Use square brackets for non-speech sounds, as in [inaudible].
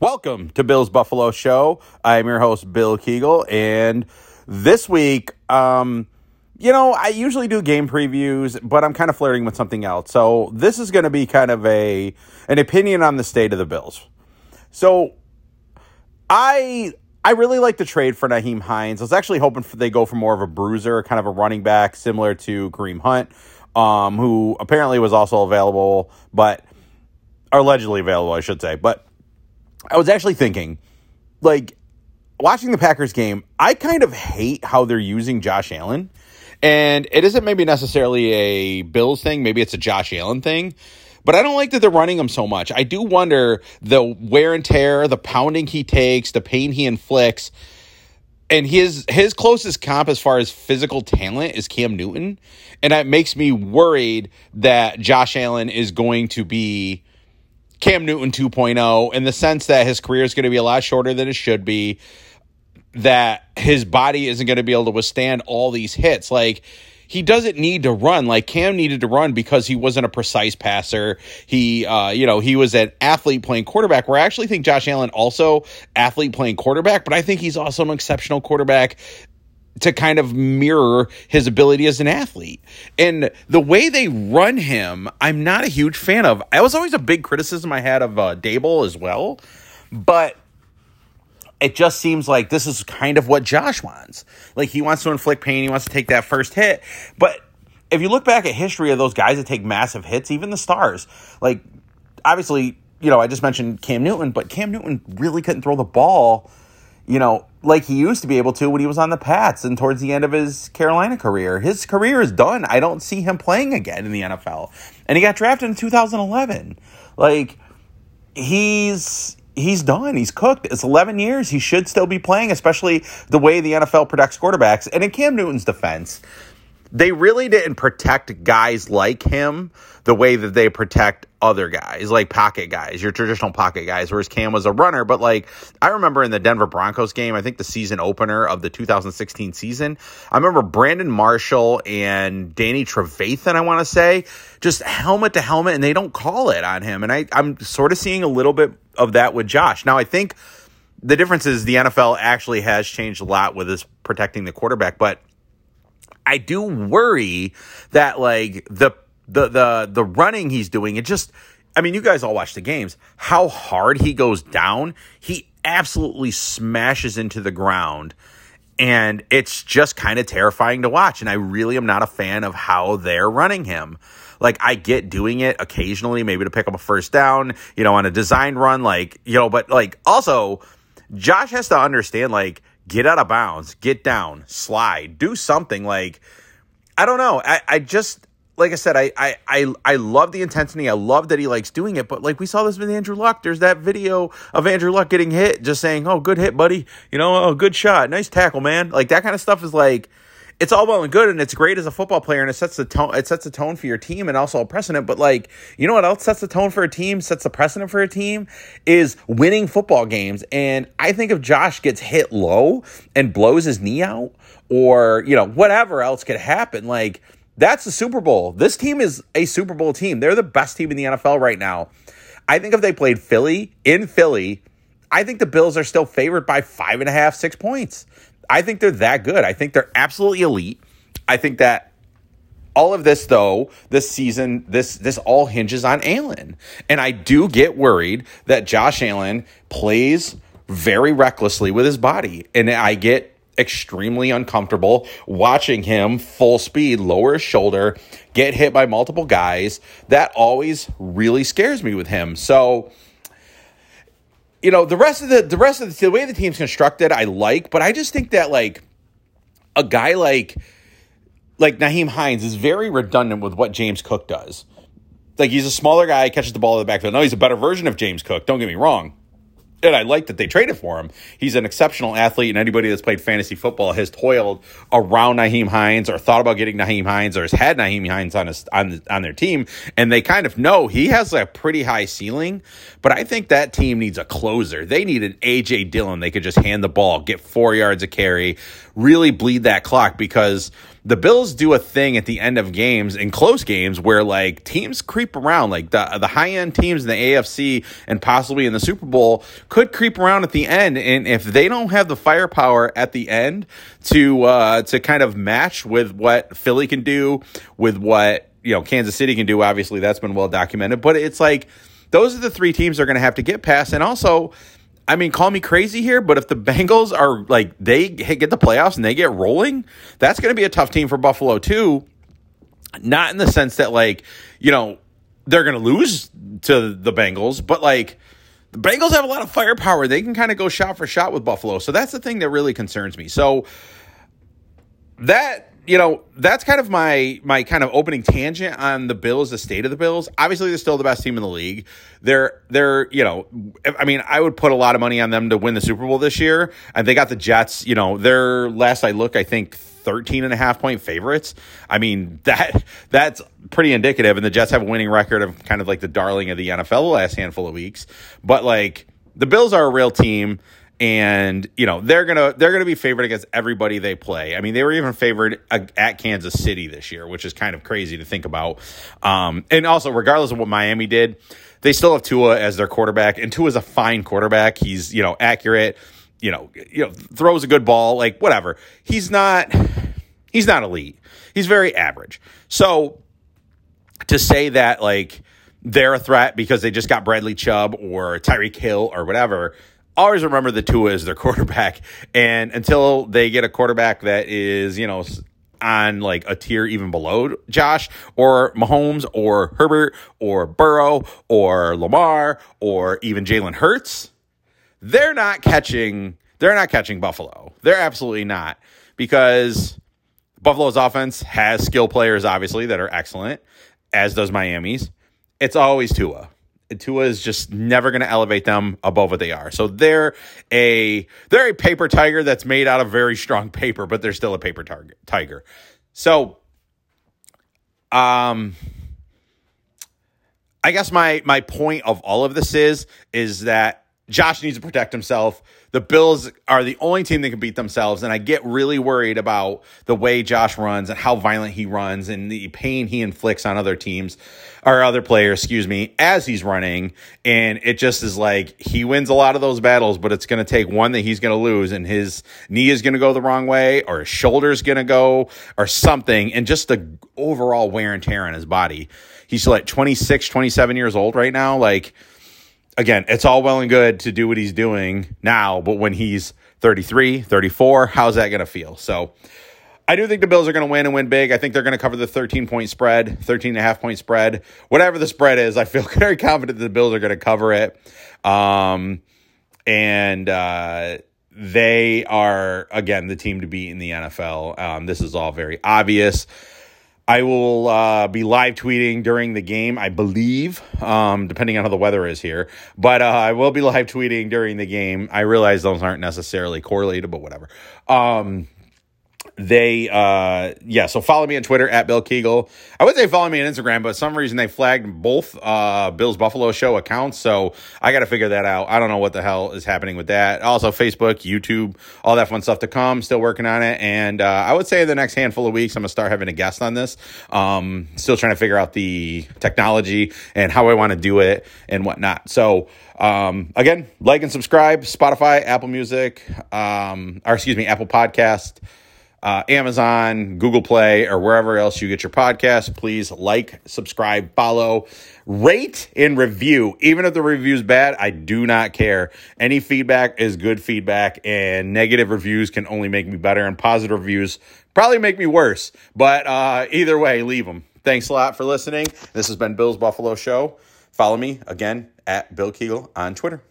Welcome to Bill's Buffalo Show. I'm your host, Bill Kegel, and this week, um, you know, I usually do game previews, but I'm kind of flirting with something else. So this is going to be kind of a an opinion on the state of the Bills. So I I really like the trade for Nyheim Hines. I was actually hoping for, they go for more of a bruiser, kind of a running back similar to Kareem Hunt, um, who apparently was also available, but allegedly available, I should say. But I was actually thinking, like, watching the Packers game, I kind of hate how they're using Josh Allen. And it isn't maybe necessarily a Bills thing, maybe it's a Josh Allen thing. But I don't like that they're running him so much. I do wonder the wear and tear, the pounding he takes, the pain he inflicts. And his his closest comp as far as physical talent is Cam Newton. And that makes me worried that Josh Allen is going to be Cam Newton 2.0 in the sense that his career is going to be a lot shorter than it should be, that his body isn't going to be able to withstand all these hits. Like, he doesn't need to run like Cam needed to run because he wasn't a precise passer. He, uh, you know, he was an athlete playing quarterback. Where I actually think Josh Allen also athlete playing quarterback, but I think he's also an exceptional quarterback to kind of mirror his ability as an athlete. And the way they run him, I'm not a huge fan of. I was always a big criticism I had of uh, Daboll as well. But it just seems like this is kind of what Josh wants. Like he wants to inflict pain, he wants to take that first hit. But if you look back at history of those guys that take massive hits, even the stars, like obviously, you know, I just mentioned Cam Newton, but Cam Newton really couldn't throw the ball you know, like he used to be able to when he was on the Pats and towards the end of his Carolina career. His career is done. I don't see him playing again in the NFL. And he got drafted in 2011. Like he's he's done. He's cooked. It's 11 years. He should still be playing, especially the way the NFL protects quarterbacks. And in Cam Newton's defense, they really didn't protect guys like him the way that they protect other guys, like pocket guys, your traditional pocket guys, whereas Cam was a runner. But like, I remember in the Denver Broncos game, I think the season opener of the 2016 season, I remember Brandon Marshall and Danny Trevathan, I want to say, just helmet to helmet, and they don't call it on him. And I, I'm sort of seeing a little bit of that with Josh. Now, I think the difference is the NFL actually has changed a lot with this protecting the quarterback, but I do worry that like the the the the running he's doing, it just I mean, you guys all watch the games. How hard he goes down, he absolutely smashes into the ground. And it's just kind of terrifying to watch. And I really am not a fan of how they're running him. Like, I get doing it occasionally, maybe to pick up a first down, you know, on a design run, like, you know, but like also, Josh has to understand, like, get out of bounds, get down, slide, do something. Like, I don't know. I, I just, like I said, I, I I I love the intensity. I love that he likes doing it. But like we saw this with Andrew Luck. There's that video of Andrew Luck getting hit, just saying, "Oh, good hit, buddy. You know, oh, good shot, nice tackle, man." Like that kind of stuff is like, it's all well and good, and it's great as a football player, and it sets the tone. It sets the tone for your team, and also a precedent. But like, you know what else sets the tone for a team? Sets the precedent for a team is winning football games. And I think if Josh gets hit low and blows his knee out, or you know whatever else could happen, like that's the Super Bowl. This team is a Super Bowl team. They're the best team in the NFL right now. I think if they played Philly in Philly, I think the Bills are still favored by five and a half, six points. I think they're that good. I think they're absolutely elite. I think that all of this though this season this this all hinges on Allen. And I do get worried that Josh Allen plays very recklessly with his body and I get extremely uncomfortable watching him full speed lower his shoulder, get hit by multiple guys. That always really scares me with him. So, you know, the rest of the the rest of the, the way the team's constructed, I like, but I just think that like a guy like like Nyheim Hines is very redundant with what James Cook does. Like he's a smaller guy, catches the ball in the backfield. No, he's a better version of James Cook. Don't get me wrong and I like that they traded for him. He's an exceptional athlete, and anybody that's played fantasy football has toiled around Nyheim Hines or thought about getting Nyheim Hines or has had Nyheim Hines on his, on on their team, and they kind of know he has a pretty high ceiling. But I think that team needs a closer. They need an AJ Dillon. They could just hand the ball, get four yards of carry, really bleed that clock because the Bills do a thing at the end of games in close games where like teams creep around, like the the high end teams in the AFC and possibly in the Super Bowl could creep around at the end, and if they don't have the firepower at the end to uh, to kind of match with what Philly can do, with what you know Kansas City can do, obviously that's been well documented, but it's like those are the three teams they're going to have to get past, and also I mean, call me crazy here, but if the Bengals are like they get the playoffs and they get rolling, that's going to be a tough team for Buffalo too. Not in the sense that like you know they're going to lose to the Bengals, but like the Bengals have a lot of firepower. They can kind of go shot for shot with Buffalo, so that's the thing that really concerns me. So that you know, that's kind of my my kind of opening tangent on the Bills, the state of the Bills. Obviously, they're still the best team in the league. They're they're you know, I mean, I would put a lot of money on them to win the Super Bowl this year. And they got the Jets. You know, they're last I look, I think 13 and a half point favorites. I mean, [laughs] that that's pretty indicative. And the Jets have a winning record of kind of like the darling of the NFL the last handful of weeks. But like the Bills are a real team and you know they're gonna they're gonna be favored against everybody they play. I mean, they were even favored at Kansas City this year, which is kind of crazy to think about. Um, and also, regardless of what Miami did, they still have Tua as their quarterback, and Tua is a fine quarterback. He's you know accurate, you know you know throws a good ball, like whatever. He's not he's not elite. He's very average. So to say that like they're a threat because they just got Bradley Chubb or Tyreek Hill or whatever always remember the Tua is their [laughs] quarterback. And until they get a quarterback that is, you know, on like a tier even below Josh or Mahomes or Herbert or Burrow or Lamar or even Jalen Hurts, they're not catching they're not catching Buffalo. They're absolutely not because Buffalo's offense has skill players obviously that are excellent, as does Miami's. It's always Tua. Tua is just never going to elevate them above what they are. So they're a they're a paper tiger that's made out of very strong paper, but they're still a paper target tiger. So, um, I guess my my point of all of this is is that Josh needs to protect himself. The Bills are the only team that can beat themselves, and I get really worried about the way Josh runs and how violent he runs and the pain he inflicts on other teams or other players, excuse me, as he's running. And it just is like he wins a lot of those battles, but it's going to take one that he's going to lose, and his knee is going to go the wrong way, or his shoulder is going to go, or something, and just the overall wear and tear on his body. He's like 26, 27 years old right now. Like, again, it's all well and good to do what he's doing now, but when he's 33, 34, how's that going to feel? So I do think the Bills are going to win and win big. I think they're going to cover the 13 point spread, 13 and a half point spread. Whatever the spread is, I feel [laughs] very confident that the Bills are going to cover it. Um, and, uh, they are again the team to beat in the NFL. Um, this is all very obvious. I will uh, be live tweeting during the game, I believe, um, depending on how the weather is here. But uh, I will be live tweeting during the game. I realize those aren't necessarily correlated, but whatever. Um, they uh yeah so follow me on twitter at bill kegel i would say follow me on instagram but some reason they flagged both uh bill's buffalo show accounts so i gotta figure that out. I don't know what the hell is happening with that. Also facebook youtube all that fun stuff to come still working on it and uh, i would say the next handful of weeks i'm gonna start having a guest on this. Um still trying to figure out the technology and how i want to do it and whatnot. So um, again, like and subscribe, Spotify, Apple Music, um, or excuse me, Apple Podcast, uh, Amazon, Google Play, or wherever else you get your podcast. Please like, subscribe, follow, rate, and review. Even if the review's bad, I do not care. Any feedback is good feedback, and negative reviews can only make me better, and positive reviews probably make me worse. But uh, either way, leave them. Thanks a lot for listening. This has been Bill's Buffalo Show. Follow me again at Bill Kegel on Twitter.